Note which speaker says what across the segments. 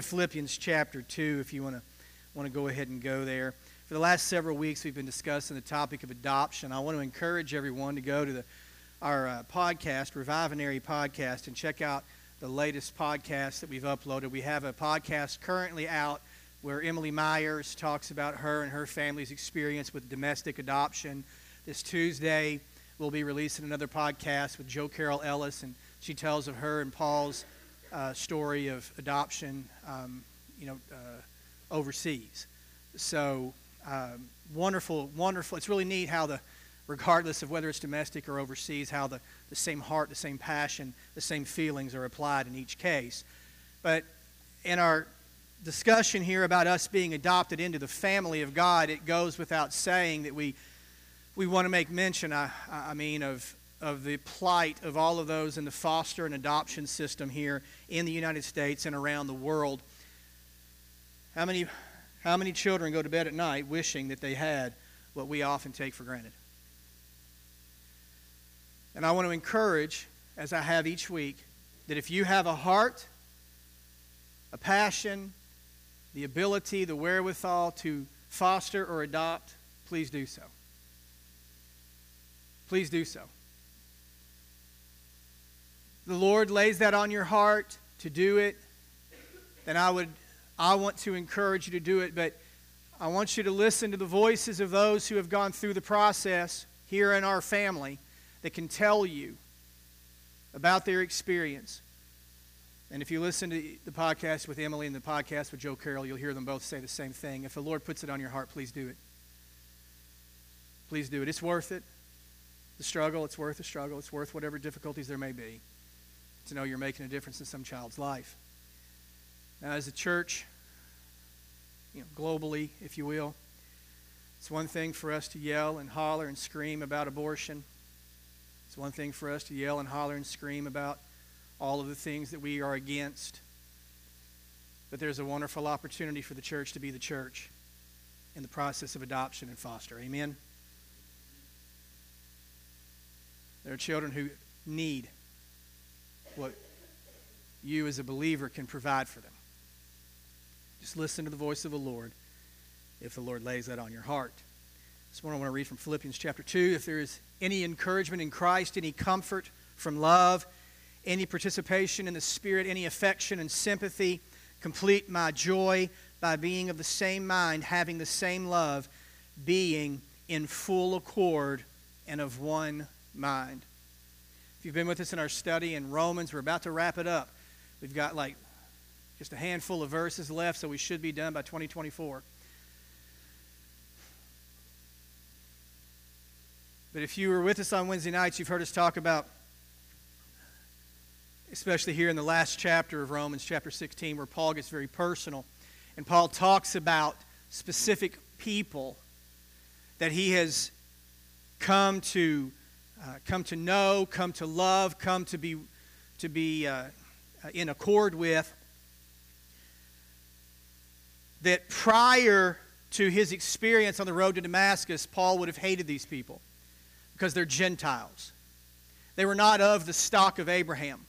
Speaker 1: In Philippians chapter 2 if you want to want to go ahead and go there. For the last several weeks, we've been discussing the topic of adoption. I want to encourage everyone to go to the, our uh, podcast, Revivenary Podcast, and check out the latest podcast that we've uploaded. We have a podcast currently out where Emily Myers talks about her and her family's experience with domestic adoption. This Tuesday, we'll be releasing another podcast with Joe Carroll Ellis, and she tells of her and Paul's uh, story of adoption, um, you know, uh, overseas. So um, wonderful, wonderful. It's really neat how the, regardless of whether it's domestic or overseas, how the, the same heart, the same passion, the same feelings are applied in each case. But in our discussion here about us being adopted into the family of God, it goes without saying that we, we want to make mention, I, I mean, of, of the plight of all of those in the foster and adoption system here in the United States and around the world. How many, how many children go to bed at night wishing that they had what we often take for granted? And I want to encourage, as I have each week, that if you have a heart, a passion, the ability, the wherewithal to foster or adopt, please do so. Please do so. The Lord lays that on your heart to do it, then I would I want to encourage you to do it, but I want you to listen to the voices of those who have gone through the process here in our family that can tell you about their experience. And if you listen to the podcast with Emily and the podcast with Joe Carroll, you'll hear them both say the same thing. If the Lord puts it on your heart, please do it. Please do it. It's worth it. The struggle, it's worth the struggle. It's worth whatever difficulties there may be to know you're making a difference in some child's life. Now, as a church, you know, globally, if you will, it's one thing for us to yell and holler and scream about abortion. It's one thing for us to yell and holler and scream about all of the things that we are against. But there's a wonderful opportunity for the church to be the church in the process of adoption and foster. Amen? There are children who need what you as a believer can provide for them. Just listen to the voice of the Lord if the Lord lays that on your heart. This morning I want to read from Philippians chapter 2. If there is any encouragement in Christ, any comfort from love, any participation in the Spirit, any affection and sympathy. Complete my joy by being of the same mind, having the same love, being in full accord and of one mind. If you've been with us in our study in Romans, we're about to wrap it up. We've got like just a handful of verses left, so we should be done by 2024. But if you were with us on Wednesday nights, you've heard us talk about especially here in the last chapter of Romans, chapter 16, where Paul gets very personal. And Paul talks about specific people that he has come to, uh, come to know, come to love, come to be, to be uh, in accord with. That prior to his experience on the road to Damascus, Paul would have hated these people because they're Gentiles. They were not of the stock of Abraham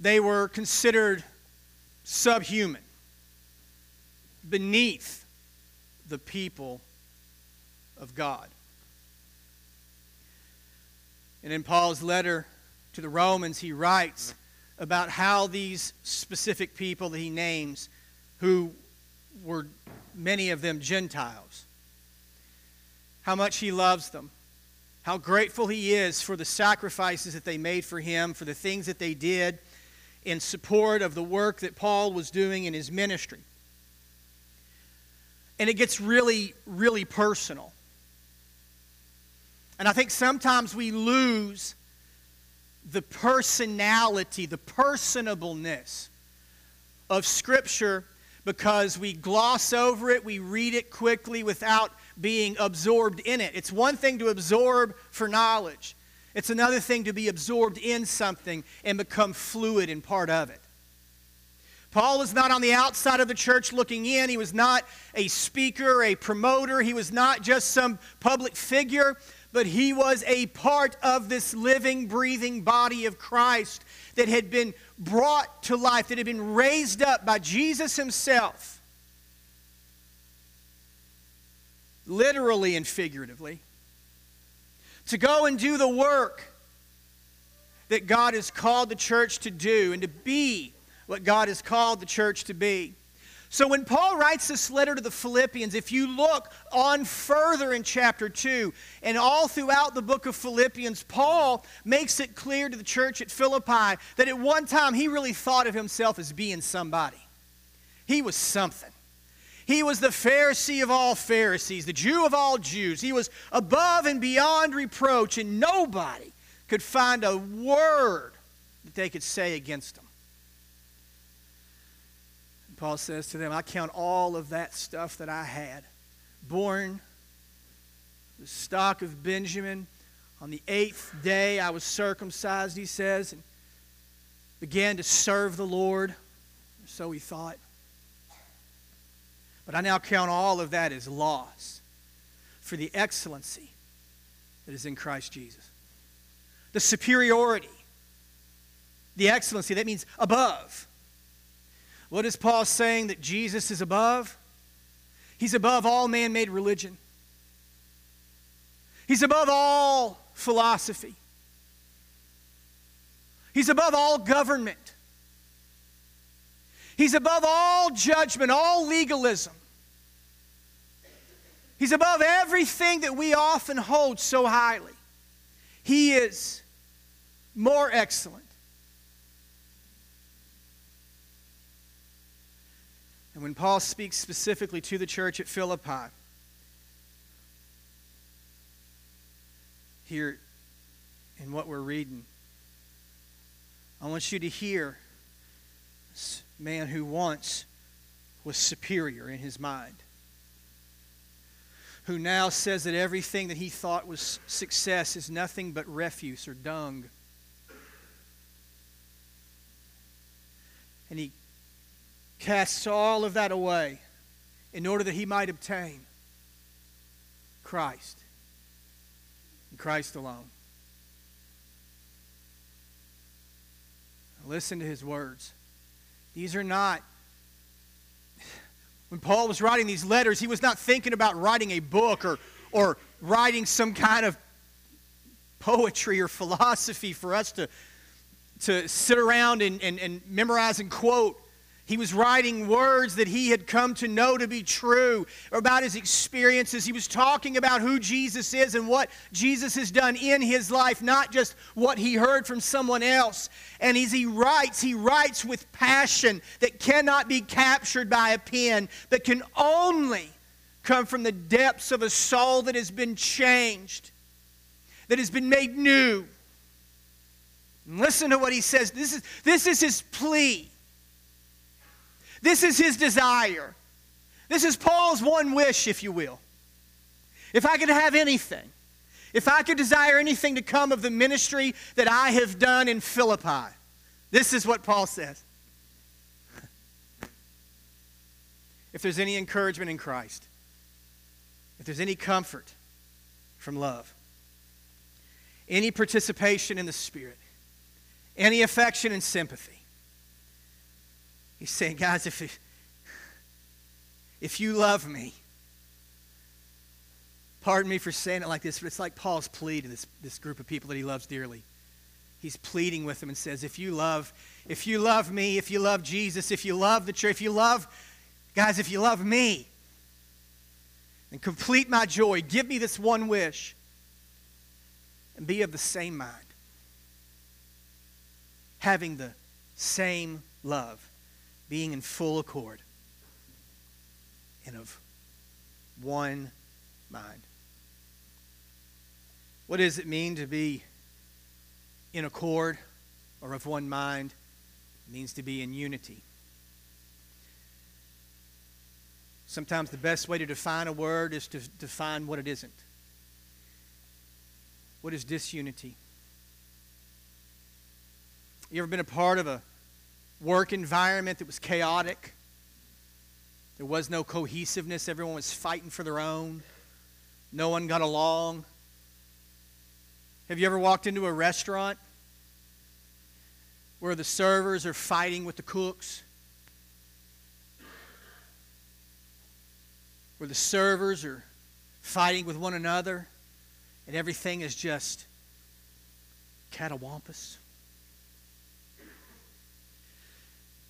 Speaker 1: they were considered subhuman, beneath the people of God. And in Paul's letter to the Romans, he writes about how these specific people that he names, who were many of them Gentiles, how much he loves them, how grateful he is for the sacrifices that they made for him, for the things that they did in support of the work that Paul was doing in his ministry. And it gets really, really personal. And I think sometimes we lose the personality, the personableness of Scripture because we gloss over it, we read it quickly without being absorbed in it. It's one thing to absorb for knowledge, it's another thing to be absorbed in something and become fluid and part of it. Paul was not on the outside of the church looking in. He was not a speaker, a promoter. He was not just some public figure, but he was a part of this living, breathing body of Christ that had been brought to life, that had been raised up by Jesus himself, literally and figuratively, to go and do the work that God has called the church to do and to be what God has called the church to be. So when Paul writes this letter to the Philippians, if you look on further in chapter 2 and all throughout the book of Philippians, Paul makes it clear to the church at Philippi that at one time he really thought of himself as being somebody. He was something. He was the Pharisee of all Pharisees, the Jew of all Jews. He was above and beyond reproach, and nobody could find a word that they could say against him. Paul says to them, I count all of that stuff that I had. Born the stock of Benjamin. On the eighth day I was circumcised, he says, and began to serve the Lord. So he thought. But I now count all of that as loss for the excellency that is in Christ Jesus. The superiority, the excellency, that means above what is Paul saying that Jesus is above? He's above all man made religion, he's above all philosophy, he's above all government, he's above all judgment, all legalism. He's above everything that we often hold so highly. He is more excellent. And when Paul speaks specifically to the church at Philippi, here in what we're reading, I want you to hear this man who once was superior in his mind, who now says that everything that he thought was success is nothing but refuse or dung. And he casts all of that away in order that he might obtain Christ and Christ alone. Listen to his words. These are not, when Paul was writing these letters, he was not thinking about writing a book or, or writing some kind of poetry or philosophy for us to, to sit around and, and, and memorize and quote. He was writing words that he had come to know to be true about his experiences. He was talking about who Jesus is and what Jesus has done in his life, not just what he heard from someone else. And as he writes, he writes with passion that cannot be captured by a pen, but can only come from the depths of a soul that has been changed, that has been made new. And listen to what he says. This is, this is his plea. This is his desire. This is Paul's one wish, if you will. If I could have anything, if I could desire anything to come of the ministry that I have done in Philippi, this is what Paul says. If there's any encouragement in Christ, if there's any comfort from love, any participation in the Spirit, any affection and sympathy, He's saying, guys, if, if you love me, pardon me for saying it like this, but it's like Paul's plea to this, this group of people that he loves dearly. He's pleading with them and says, if you love, if you love me, if you love Jesus, if you love the church, if you love, guys, if you love me, and complete my joy, give me this one wish, and be of the same mind, having the same love being in full accord and of one mind. What does it mean to be in accord or of one mind? It means to be in unity. Sometimes the best way to define a word is to define what it isn't. What is disunity? You ever been a part of a work environment that was chaotic. There was no cohesiveness. Everyone was fighting for their own. No one got along. Have you ever walked into a restaurant where the servers are fighting with the cooks? Where the servers are fighting with one another and everything is just catawampus?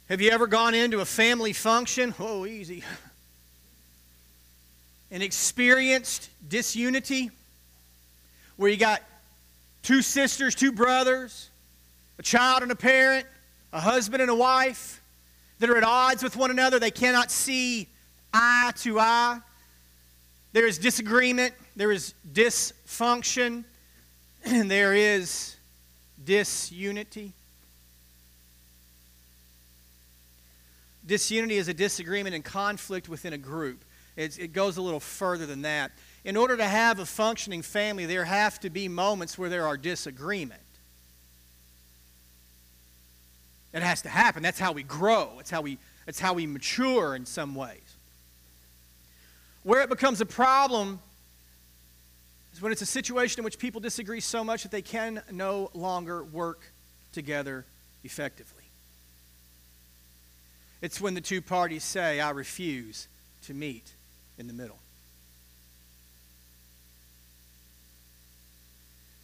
Speaker 1: Have you ever gone into a family function? Oh, easy. And experienced disunity where you got two sisters, two brothers, a child and a parent, a husband and a wife that are at odds with one another. They cannot see eye to eye. There is disagreement, there is dysfunction, and there is disunity. Disunity is a disagreement and conflict within a group. It's, it goes a little further than that. In order to have a functioning family, there have to be moments where there are disagreement. It has to happen. That's how we grow. It's how we, it's how we mature in some ways. Where it becomes a problem is when it's a situation in which people disagree so much that they can no longer work together effectively. It's when the two parties say, I refuse to meet in the middle.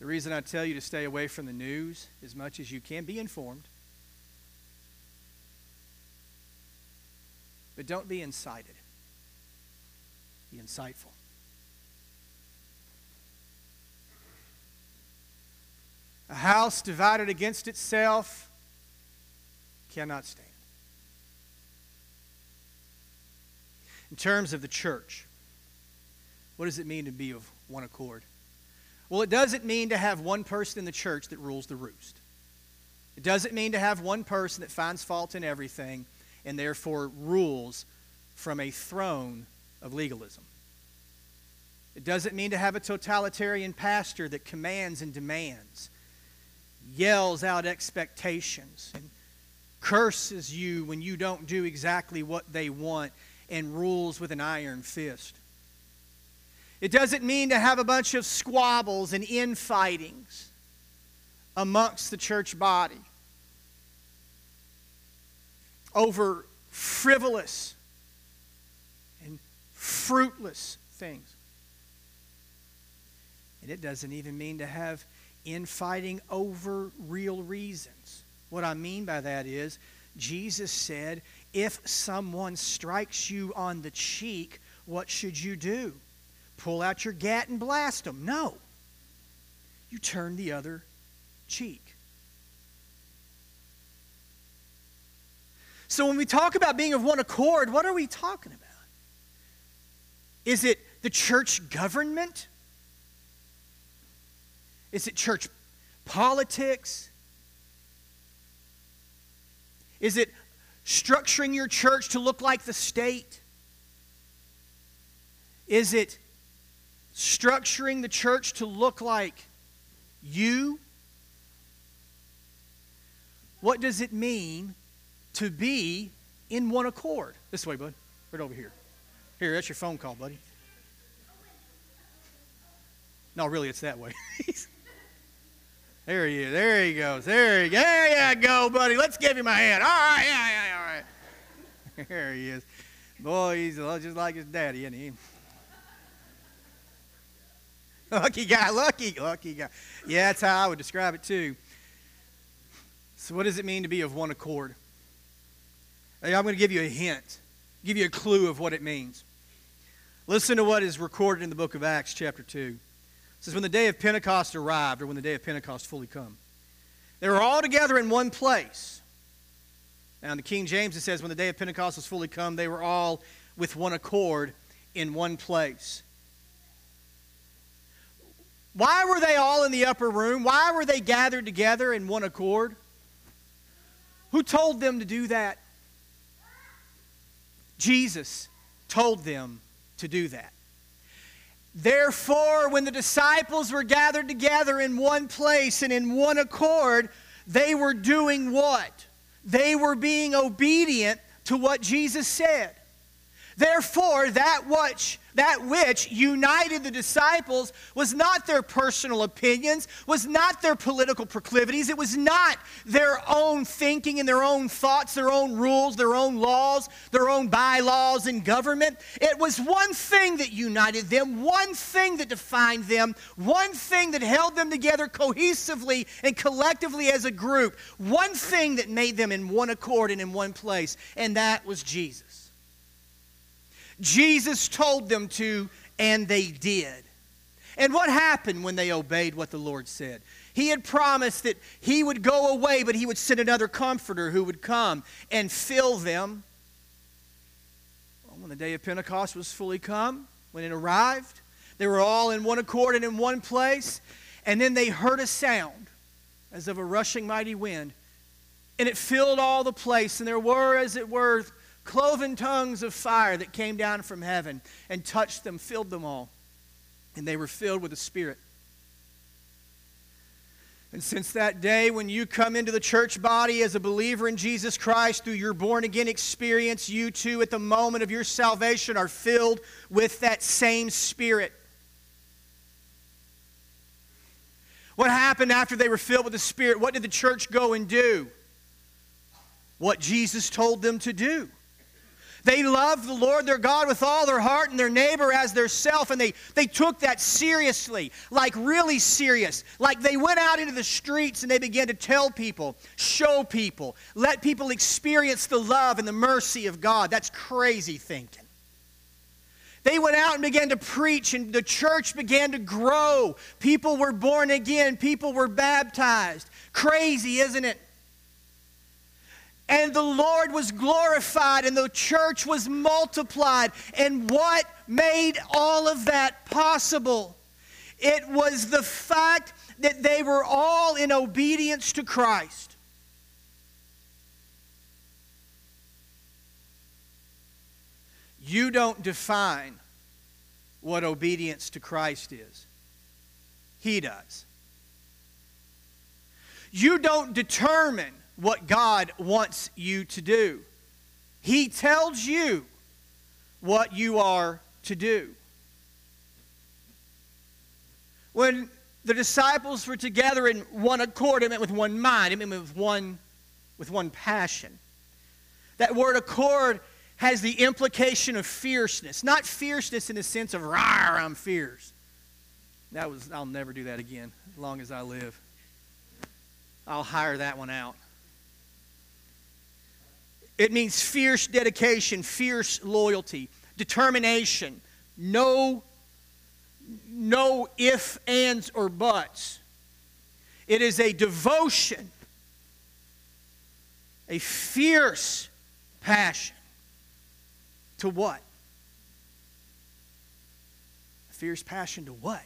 Speaker 1: The reason I tell you to stay away from the news as much as you can, be informed. But don't be incited. Be insightful. A house divided against itself cannot stand. In terms of the church, what does it mean to be of one accord? Well, it doesn't mean to have one person in the church that rules the roost. It doesn't mean to have one person that finds fault in everything and therefore rules from a throne of legalism. It doesn't mean to have a totalitarian pastor that commands and demands, yells out expectations, and curses you when you don't do exactly what they want and rules with an iron fist. It doesn't mean to have a bunch of squabbles and infightings amongst the church body over frivolous and fruitless things. And it doesn't even mean to have infighting over real reasons. What I mean by that is, Jesus said, if someone strikes you on the cheek, what should you do? Pull out your gat and blast them? No. You turn the other cheek. So when we talk about being of one accord, what are we talking about? Is it the church government? Is it church politics? Is it structuring your church to look like the state? Is it structuring the church to look like you? What does it mean to be in one accord? This way, bud. Right over here. Here, that's your phone call, buddy. No, really, it's that way. There he is. There he goes. There he goes. There you go, buddy. Let's give him a hand. All right. Yeah, yeah, all right. There he is. Boy, he's just like his daddy, isn't he? Lucky guy, lucky, lucky guy. Yeah, that's how I would describe it too. So, what does it mean to be of one accord? I'm going to give you a hint, give you a clue of what it means. Listen to what is recorded in the book of Acts, chapter 2 says, When the day of Pentecost arrived, or when the day of Pentecost fully come, they were all together in one place. Now, in the King James, it says, When the day of Pentecost was fully come, they were all with one accord in one place. Why were they all in the upper room? Why were they gathered together in one accord? Who told them to do that? Jesus told them to do that. Therefore, when the disciples were gathered together in one place and in one accord, they were doing what? They were being obedient to what Jesus said. Therefore, that which, that which united the disciples was not their personal opinions, was not their political proclivities, it was not their own thinking and their own thoughts, their own rules, their own laws, their own bylaws in government. It was one thing that united them, one thing that defined them, one thing that held them together cohesively and collectively as a group, one thing that made them in one accord and in one place, and that was Jesus. Jesus told them to, and they did. And what happened when they obeyed what the Lord said? He had promised that He would go away, but He would send another comforter who would come and fill them. Well, when the day of Pentecost was fully come, when it arrived, they were all in one accord and in one place. And then they heard a sound as of a rushing mighty wind, and it filled all the place. And there were, as it were, cloven tongues of fire that came down from heaven and touched them, filled them all. And they were filled with the Spirit. And since that day, when you come into the church body as a believer in Jesus Christ through your born again experience, you too, at the moment of your salvation, are filled with that same Spirit. What happened after they were filled with the Spirit? What did the church go and do? What Jesus told them to do. They loved the Lord their God with all their heart and their neighbor as their self, and they, they took that seriously, like really serious. Like they went out into the streets and they began to tell people, show people, let people experience the love and the mercy of God. That's crazy thinking. They went out and began to preach, and the church began to grow. People were born again, people were baptized. Crazy, isn't it? And the Lord was glorified and the church was multiplied. And what made all of that possible? It was the fact that they were all in obedience to Christ. You don't define what obedience to Christ is, He does. You don't determine what God wants you to do. He tells you what you are to do. When the disciples were together in one accord, it meant with one mind, it meant with one, with one passion. That word accord has the implication of fierceness, not fierceness in the sense of, rawr, I'm fierce. That was, I'll never do that again as long as I live. I'll hire that one out. It means fierce dedication, fierce loyalty, determination, no, no if, ands, or buts. It is a devotion, a fierce passion. To what? A fierce passion to what?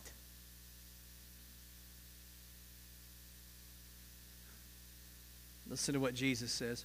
Speaker 1: Listen to what Jesus says.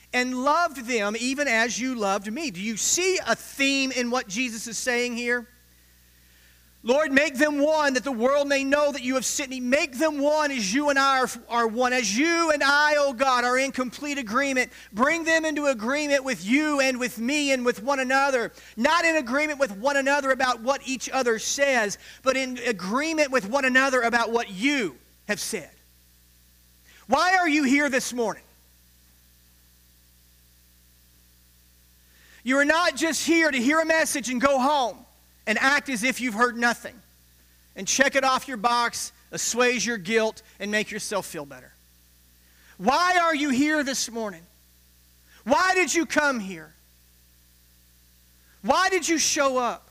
Speaker 1: and loved them even as you loved me. Do you see a theme in what Jesus is saying here? Lord, make them one that the world may know that you have sent me. Make them one as you and I are, are one. As you and I, O oh God, are in complete agreement. Bring them into agreement with you and with me and with one another. Not in agreement with one another about what each other says, but in agreement with one another about what you have said. Why are you here this morning? You are not just here to hear a message and go home and act as if you've heard nothing and check it off your box, assuage your guilt, and make yourself feel better. Why are you here this morning? Why did you come here? Why did you show up?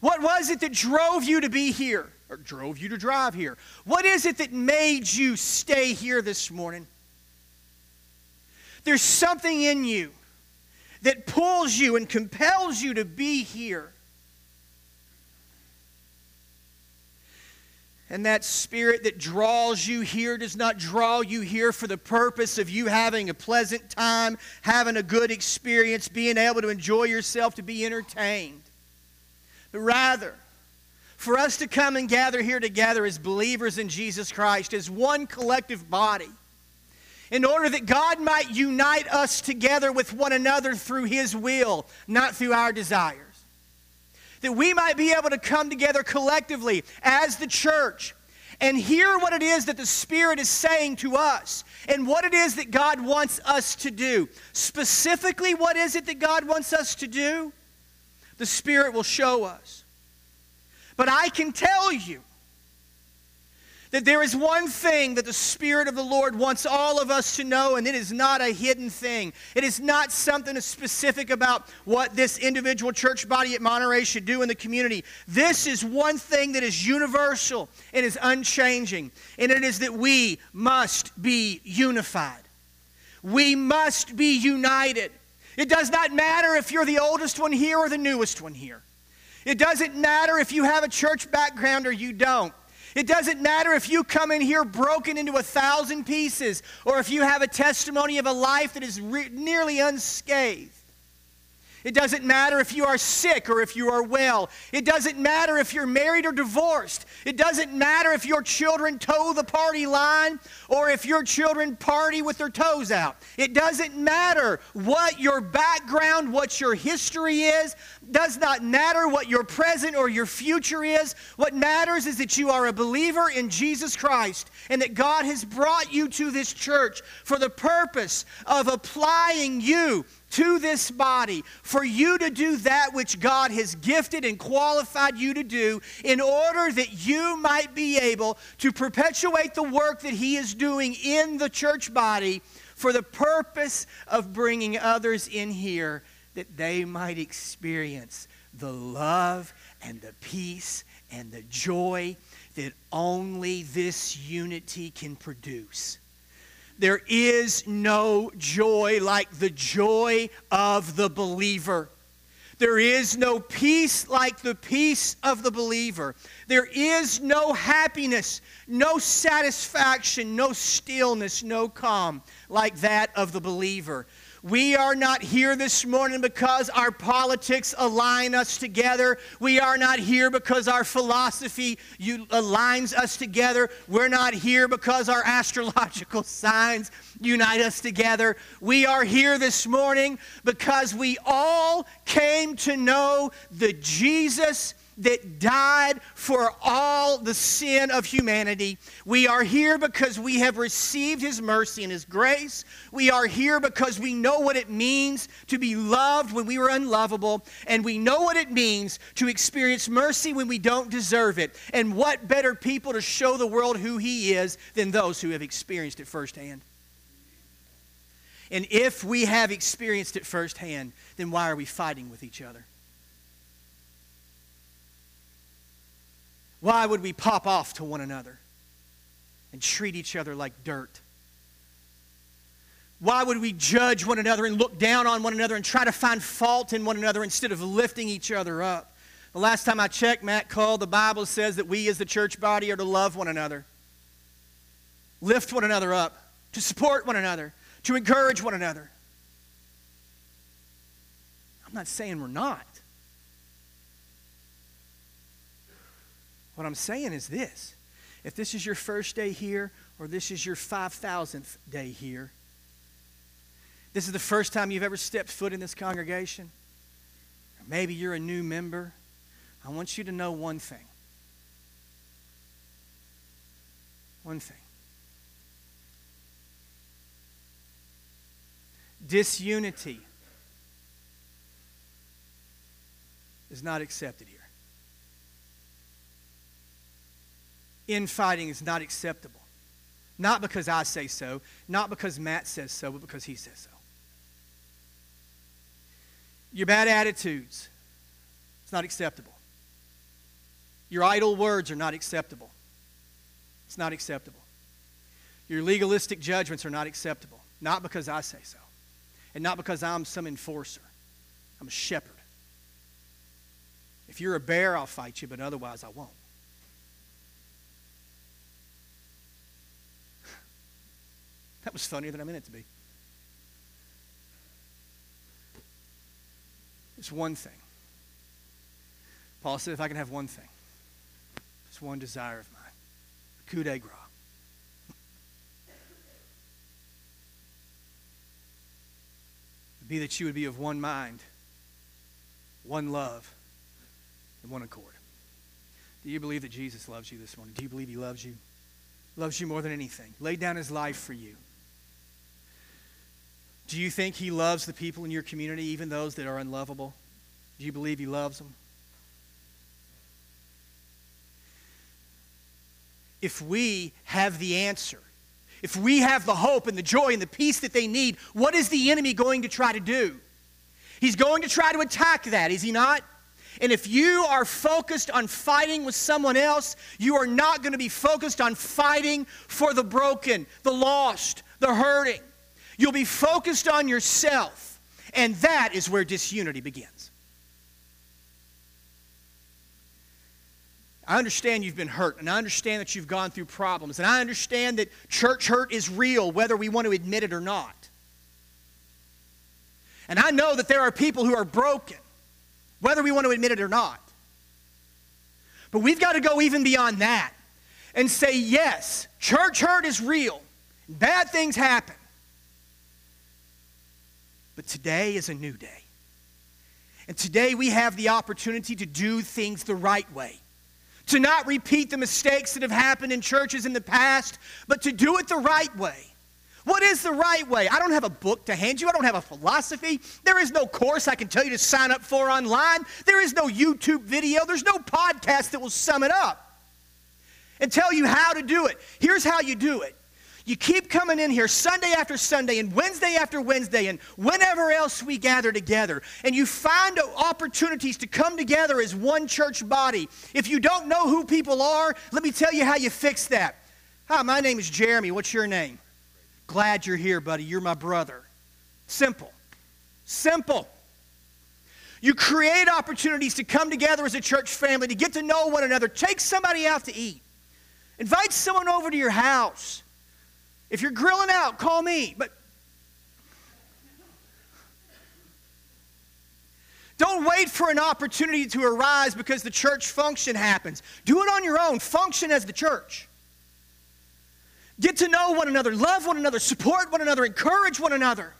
Speaker 1: What was it that drove you to be here or drove you to drive here? What is it that made you stay here this morning? There's something in you that pulls you and compels you to be here. And that spirit that draws you here does not draw you here for the purpose of you having a pleasant time, having a good experience, being able to enjoy yourself, to be entertained. But rather, for us to come and gather here together as believers in Jesus Christ, as one collective body, in order that God might unite us together with one another through His will, not through our desires that we might be able to come together collectively as the church and hear what it is that the Spirit is saying to us and what it is that God wants us to do. Specifically, what is it that God wants us to do? The Spirit will show us. But I can tell you that there is one thing that the Spirit of the Lord wants all of us to know, and it is not a hidden thing. It is not something specific about what this individual church body at Monterey should do in the community. This is one thing that is universal and is unchanging, and it is that we must be unified. We must be united. It does not matter if you're the oldest one here or the newest one here. It doesn't matter if you have a church background or you don't. It doesn't matter if you come in here broken into a thousand pieces or if you have a testimony of a life that is re- nearly unscathed. It doesn't matter if you are sick or if you are well. It doesn't matter if you're married or divorced. It doesn't matter if your children toe the party line or if your children party with their toes out. It doesn't matter what your background, what your history is. Does not matter what your present or your future is. What matters is that you are a believer in Jesus Christ and that God has brought you to this church for the purpose of applying you to this body for you to do that which God has gifted and qualified you to do in order that you might be able to perpetuate the work that He is doing in the church body for the purpose of bringing others in here that they might experience the love and the peace and the joy that only this unity can produce. There is no joy like the joy of the believer. There is no peace like the peace of the believer. There is no happiness, no satisfaction, no stillness, no calm like that of the believer. We are not here this morning because our politics align us together. We are not here because our philosophy aligns us together. We're not here because our astrological signs unite us together. We are here this morning because we all came to know the Jesus that died for all the sin of humanity. We are here because we have received His mercy and His grace. We are here because we know what it means to be loved when we were unlovable, and we know what it means to experience mercy when we don't deserve it. And what better people to show the world who He is than those who have experienced it firsthand? And if we have experienced it firsthand, then why are we fighting with each other? Why would we pop off to one another and treat each other like dirt? Why would we judge one another and look down on one another and try to find fault in one another instead of lifting each other up? The last time I checked, Matt called, the Bible says that we as the church body are to love one another, lift one another up, to support one another, to encourage one another. I'm not saying we're not. What I'm saying is this if this is your first day here, or this is your 5,000th day here, this is the first time you've ever stepped foot in this congregation, or maybe you're a new member, I want you to know one thing. One thing. Disunity is not accepted here. Infighting is not acceptable. Not because I say so, not because Matt says so, but because he says so. Your bad attitudes, it's not acceptable. Your idle words are not acceptable. It's not acceptable. Your legalistic judgments are not acceptable. Not because I say so, and not because I'm some enforcer. I'm a shepherd. If you're a bear, I'll fight you, but otherwise I won't. That was funnier than I meant it to be. It's one thing. Paul said, if I can have one thing, it's one desire of mine. Coup de grace. Be that you would be of one mind, one love, and one accord. Do you believe that Jesus loves you this morning? Do you believe he loves you? Loves you more than anything. Laid down his life for you. Do you think he loves the people in your community, even those that are unlovable? Do you believe he loves them? If we have the answer, if we have the hope and the joy and the peace that they need, what is the enemy going to try to do? He's going to try to attack that, is he not? And if you are focused on fighting with someone else, you are not going to be focused on fighting for the broken, the lost, the hurting. You'll be focused on yourself. And that is where disunity begins. I understand you've been hurt, and I understand that you've gone through problems, and I understand that church hurt is real, whether we want to admit it or not. And I know that there are people who are broken, whether we want to admit it or not. But we've got to go even beyond that and say, yes, church hurt is real, bad things happen. But today is a new day. And today we have the opportunity to do things the right way to not repeat the mistakes that have happened in churches in the past, but to do it the right way. What is the right way? I don't have a book to hand you. I don't have a philosophy. There is no course I can tell you to sign up for online. There is no YouTube video. There's no podcast that will sum it up and tell you how to do it. Here's how you do it you keep coming in here Sunday after Sunday and Wednesday after Wednesday and whenever else we gather together. And you find opportunities to come together as one church body. If you don't know who people are, let me tell you how you fix that. Hi, my name is Jeremy. What's your name? Glad you're here, buddy. You're my brother. Simple. Simple. You create opportunities to come together as a church family, to get to know one another. Take somebody out to eat. Invite someone over to your house. If you're grilling out, call me. But Don't wait for an opportunity to arise because the church function happens. Do it on your own. Function as the church. Get to know one another, love one another, support one another, encourage one another.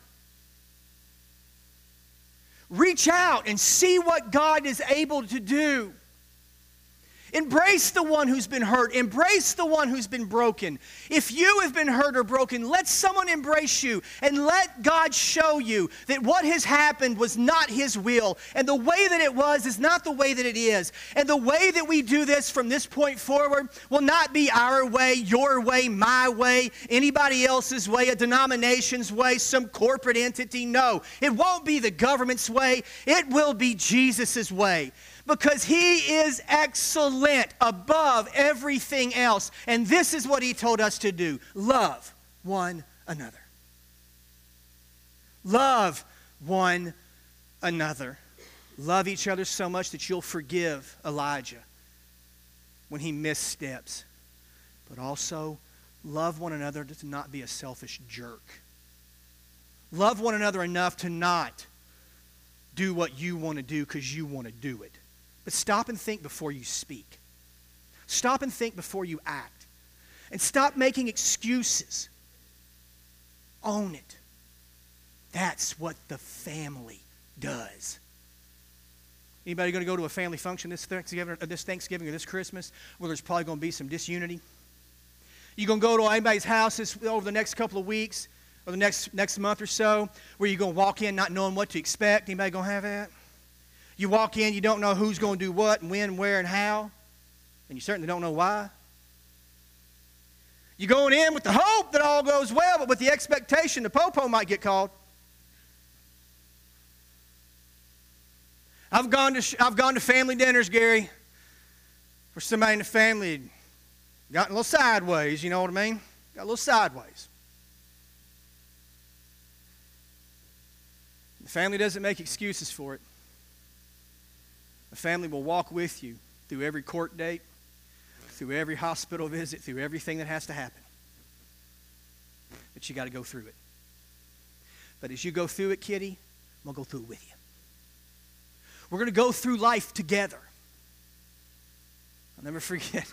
Speaker 1: Reach out and see what God is able to do. Embrace the one who's been hurt. Embrace the one who's been broken. If you have been hurt or broken, let someone embrace you and let God show you that what has happened was not His will. And the way that it was is not the way that it is. And the way that we do this from this point forward will not be our way, your way, my way, anybody else's way, a denomination's way, some corporate entity. No, it won't be the government's way, it will be Jesus' way because he is excellent above everything else. And this is what he told us to do love one another. Love one another. Love each other so much that you'll forgive Elijah when he missteps. But also, love one another to not be a selfish jerk. Love one another enough to not do what you want to do because you want to do it. But stop and think before you speak. Stop and think before you act. And stop making excuses. Own it. That's what the family does. Anybody going to go to a family function this Thanksgiving, or this Thanksgiving or this Christmas where there's probably going to be some disunity? You going to go to anybody's house over the next couple of weeks or the next, next month or so where you're going to walk in not knowing what to expect? Anybody going to have that? You walk in, you don't know who's going to do what and when, where, and how, and you certainly don't know why. You're going in with the hope that all goes well, but with the expectation the popo might get called. I've gone to, I've gone to family dinners, Gary, where somebody in the family got a little sideways, you know what I mean? Got a little sideways. The family doesn't make excuses for it. A family will walk with you through every court date, through every hospital visit, through everything that has to happen. but you got to go through it. But as you go through it, Kitty, I'm going to go through it with you. We're going to go through life together. I'll never forget.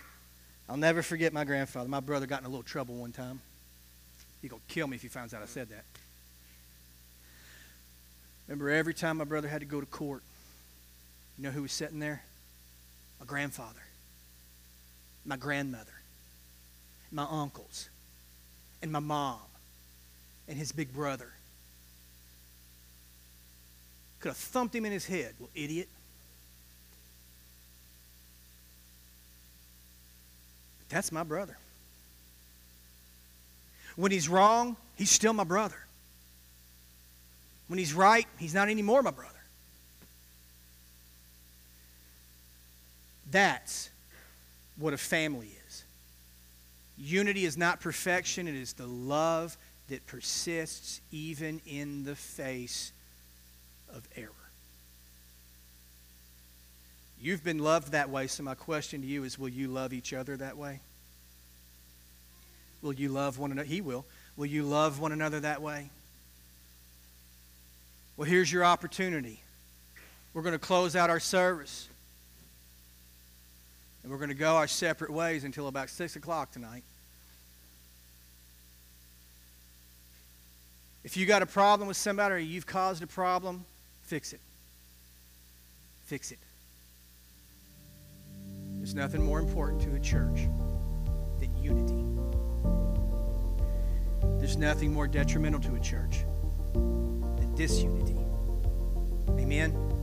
Speaker 1: I'll never forget my grandfather. My brother got in a little trouble one time. He's going to kill me if he finds out I said that. Remember, every time my brother had to go to court, you know who was sitting there? My grandfather, my grandmother, my uncles, and my mom, and his big brother. Could have thumped him in his head. Well, idiot. But that's my brother. When he's wrong, he's still my brother. When he's right, he's not anymore my brother. That's what a family is. Unity is not perfection, it is the love that persists even in the face of error. You've been loved that way, so my question to you is will you love each other that way? Will you love one another? He will. Will you love one another that way? Well, here's your opportunity. We're going to close out our service. And we're going to go our separate ways until about 6 o'clock tonight. If you got a problem with somebody or you've caused a problem, fix it. Fix it. There's nothing more important to a church than unity. There's nothing more detrimental to a church than disunity. Amen.